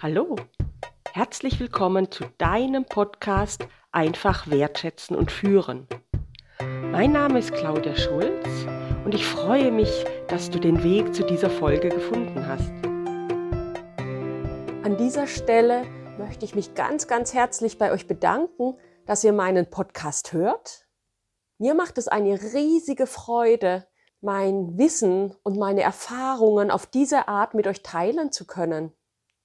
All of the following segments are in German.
Hallo, herzlich willkommen zu deinem Podcast Einfach wertschätzen und führen. Mein Name ist Claudia Schulz und ich freue mich, dass du den Weg zu dieser Folge gefunden hast. An dieser Stelle möchte ich mich ganz, ganz herzlich bei euch bedanken, dass ihr meinen Podcast hört. Mir macht es eine riesige Freude, mein Wissen und meine Erfahrungen auf diese Art mit euch teilen zu können.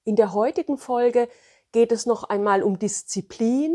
In der heutigen Folge geht es noch einmal um Disziplin.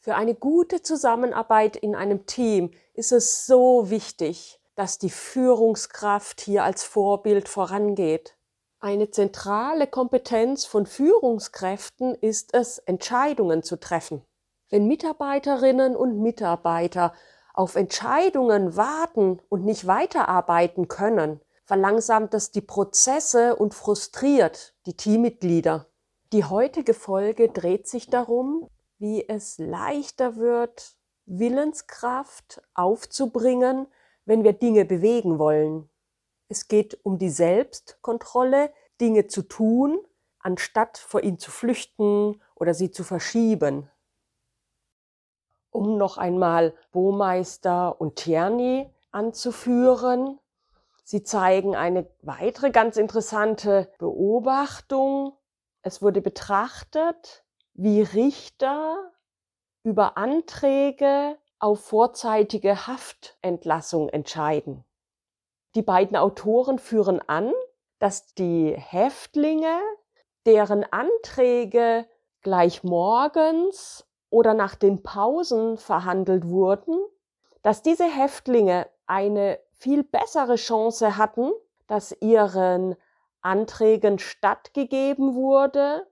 Für eine gute Zusammenarbeit in einem Team ist es so wichtig, dass die Führungskraft hier als Vorbild vorangeht. Eine zentrale Kompetenz von Führungskräften ist es, Entscheidungen zu treffen. Wenn Mitarbeiterinnen und Mitarbeiter auf Entscheidungen warten und nicht weiterarbeiten können, verlangsamt es die Prozesse und frustriert die Teammitglieder. Die heutige Folge dreht sich darum, wie es leichter wird, Willenskraft aufzubringen, wenn wir Dinge bewegen wollen. Es geht um die Selbstkontrolle, Dinge zu tun, anstatt vor ihnen zu flüchten oder sie zu verschieben. Um noch einmal Bohmeister und Tierney anzuführen, Sie zeigen eine weitere ganz interessante Beobachtung. Es wurde betrachtet, wie Richter über Anträge auf vorzeitige Haftentlassung entscheiden. Die beiden Autoren führen an, dass die Häftlinge, deren Anträge gleich morgens oder nach den Pausen verhandelt wurden, dass diese Häftlinge eine viel bessere Chance hatten, dass ihren Anträgen stattgegeben wurde,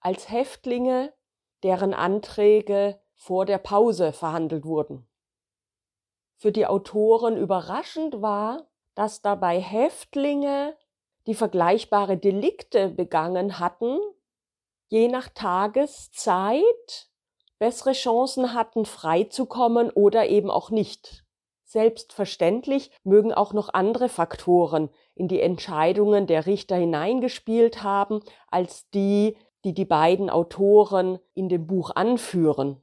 als Häftlinge, deren Anträge vor der Pause verhandelt wurden. Für die Autoren überraschend war, dass dabei Häftlinge, die vergleichbare Delikte begangen hatten, je nach Tageszeit bessere Chancen hatten, freizukommen oder eben auch nicht. Selbstverständlich mögen auch noch andere Faktoren in die Entscheidungen der Richter hineingespielt haben, als die, die die beiden Autoren in dem Buch anführen.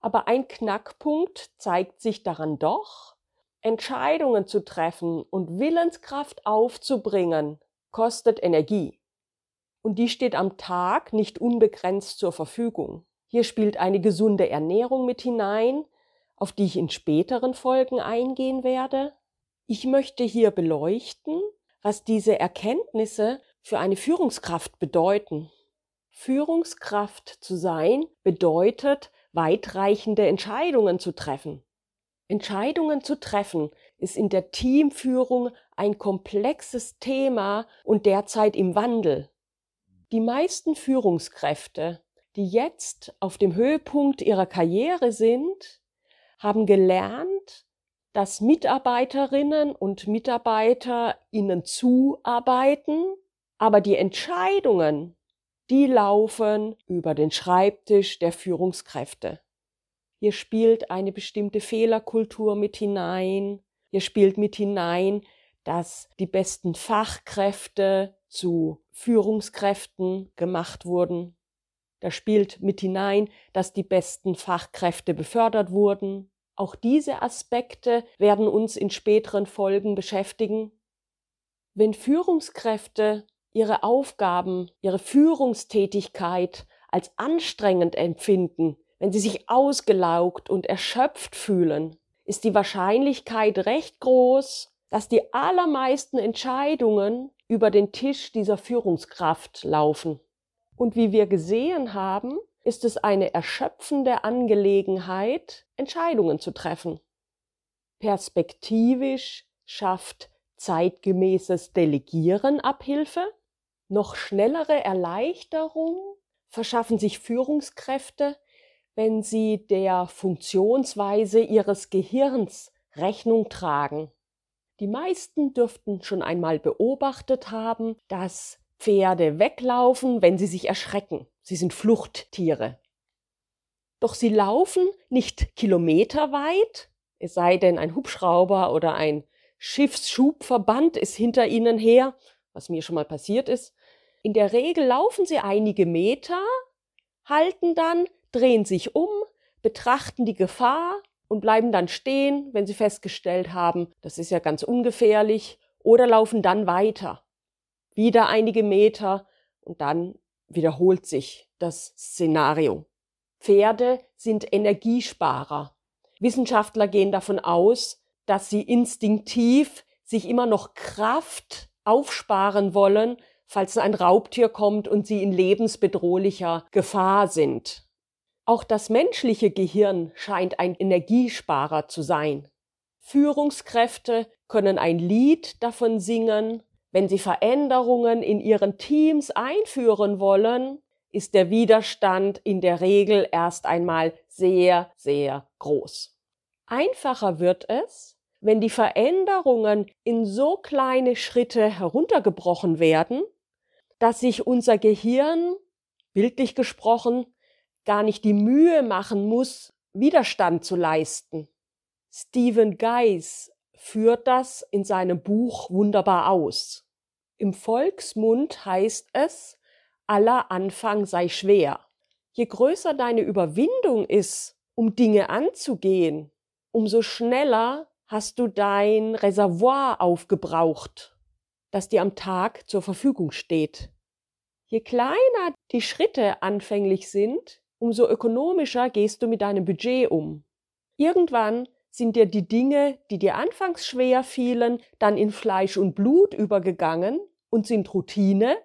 Aber ein Knackpunkt zeigt sich daran doch, Entscheidungen zu treffen und Willenskraft aufzubringen, kostet Energie. Und die steht am Tag nicht unbegrenzt zur Verfügung. Hier spielt eine gesunde Ernährung mit hinein, auf die ich in späteren Folgen eingehen werde. Ich möchte hier beleuchten, was diese Erkenntnisse für eine Führungskraft bedeuten. Führungskraft zu sein bedeutet, weitreichende Entscheidungen zu treffen. Entscheidungen zu treffen ist in der Teamführung ein komplexes Thema und derzeit im Wandel. Die meisten Führungskräfte, die jetzt auf dem Höhepunkt ihrer Karriere sind, haben gelernt, dass Mitarbeiterinnen und Mitarbeiter ihnen zuarbeiten, aber die Entscheidungen, die laufen über den Schreibtisch der Führungskräfte. Hier spielt eine bestimmte Fehlerkultur mit hinein. Hier spielt mit hinein, dass die besten Fachkräfte zu Führungskräften gemacht wurden. Da spielt mit hinein, dass die besten Fachkräfte befördert wurden. Auch diese Aspekte werden uns in späteren Folgen beschäftigen. Wenn Führungskräfte ihre Aufgaben, ihre Führungstätigkeit als anstrengend empfinden, wenn sie sich ausgelaugt und erschöpft fühlen, ist die Wahrscheinlichkeit recht groß, dass die allermeisten Entscheidungen über den Tisch dieser Führungskraft laufen. Und wie wir gesehen haben, ist es eine erschöpfende Angelegenheit, Entscheidungen zu treffen. Perspektivisch schafft zeitgemäßes Delegieren Abhilfe, noch schnellere Erleichterung verschaffen sich Führungskräfte, wenn sie der Funktionsweise ihres Gehirns Rechnung tragen. Die meisten dürften schon einmal beobachtet haben, dass Pferde weglaufen, wenn sie sich erschrecken. Sie sind Fluchttiere. Doch sie laufen nicht kilometerweit, es sei denn ein Hubschrauber oder ein Schiffsschubverband ist hinter ihnen her, was mir schon mal passiert ist. In der Regel laufen sie einige Meter, halten dann, drehen sich um, betrachten die Gefahr und bleiben dann stehen, wenn sie festgestellt haben, das ist ja ganz ungefährlich, oder laufen dann weiter. Wieder einige Meter und dann wiederholt sich das Szenario. Pferde sind Energiesparer. Wissenschaftler gehen davon aus, dass sie instinktiv sich immer noch Kraft aufsparen wollen, falls ein Raubtier kommt und sie in lebensbedrohlicher Gefahr sind. Auch das menschliche Gehirn scheint ein Energiesparer zu sein. Führungskräfte können ein Lied davon singen, wenn sie Veränderungen in ihren Teams einführen wollen, ist der Widerstand in der Regel erst einmal sehr, sehr groß. Einfacher wird es, wenn die Veränderungen in so kleine Schritte heruntergebrochen werden, dass sich unser Gehirn, bildlich gesprochen, gar nicht die Mühe machen muss, Widerstand zu leisten. Stephen Geis führt das in seinem Buch wunderbar aus. Im Volksmund heißt es, aller Anfang sei schwer. Je größer deine Überwindung ist, um Dinge anzugehen, umso schneller hast du dein Reservoir aufgebraucht, das dir am Tag zur Verfügung steht. Je kleiner die Schritte anfänglich sind, umso ökonomischer gehst du mit deinem Budget um. Irgendwann sind dir die Dinge, die dir anfangs schwer fielen, dann in Fleisch und Blut übergegangen und sind Routine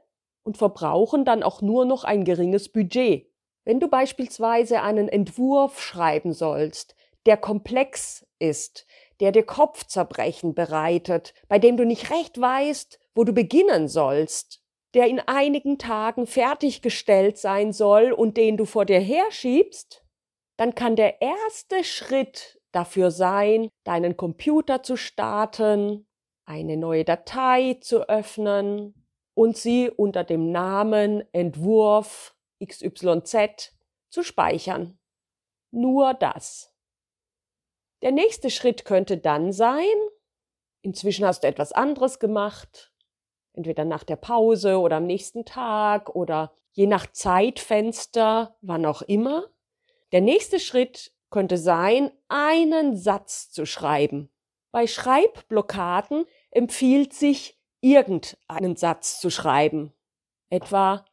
und verbrauchen dann auch nur noch ein geringes Budget. Wenn du beispielsweise einen Entwurf schreiben sollst, der komplex ist, der dir Kopfzerbrechen bereitet, bei dem du nicht recht weißt, wo du beginnen sollst, der in einigen Tagen fertiggestellt sein soll und den du vor dir herschiebst, dann kann der erste Schritt dafür sein, deinen Computer zu starten, eine neue Datei zu öffnen und sie unter dem Namen Entwurf XYZ zu speichern. Nur das. Der nächste Schritt könnte dann sein, inzwischen hast du etwas anderes gemacht, entweder nach der Pause oder am nächsten Tag oder je nach Zeitfenster, wann auch immer. Der nächste Schritt könnte sein, einen Satz zu schreiben. Bei Schreibblockaden empfiehlt sich, irgendeinen Satz zu schreiben. Etwa,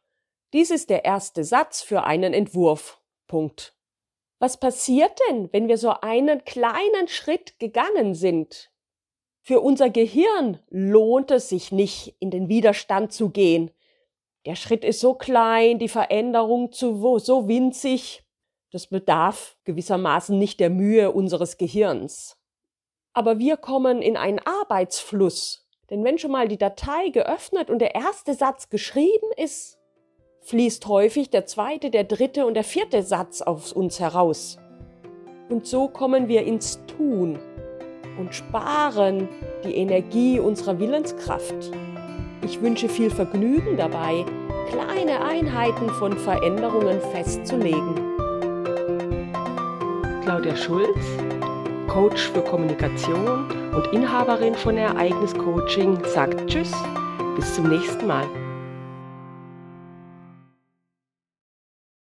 dies ist der erste Satz für einen Entwurf. Punkt. Was passiert denn, wenn wir so einen kleinen Schritt gegangen sind? Für unser Gehirn lohnt es sich nicht, in den Widerstand zu gehen. Der Schritt ist so klein, die Veränderung zu, so winzig, das bedarf gewissermaßen nicht der Mühe unseres Gehirns. Aber wir kommen in einen Arbeitsfluss. Denn wenn schon mal die Datei geöffnet und der erste Satz geschrieben ist, fließt häufig der zweite, der dritte und der vierte Satz aus uns heraus. Und so kommen wir ins Tun und sparen die Energie unserer Willenskraft. Ich wünsche viel Vergnügen dabei, kleine Einheiten von Veränderungen festzulegen. Claudia Schulz, Coach für Kommunikation und Inhaberin von Ereignis Coaching, sagt Tschüss, bis zum nächsten Mal.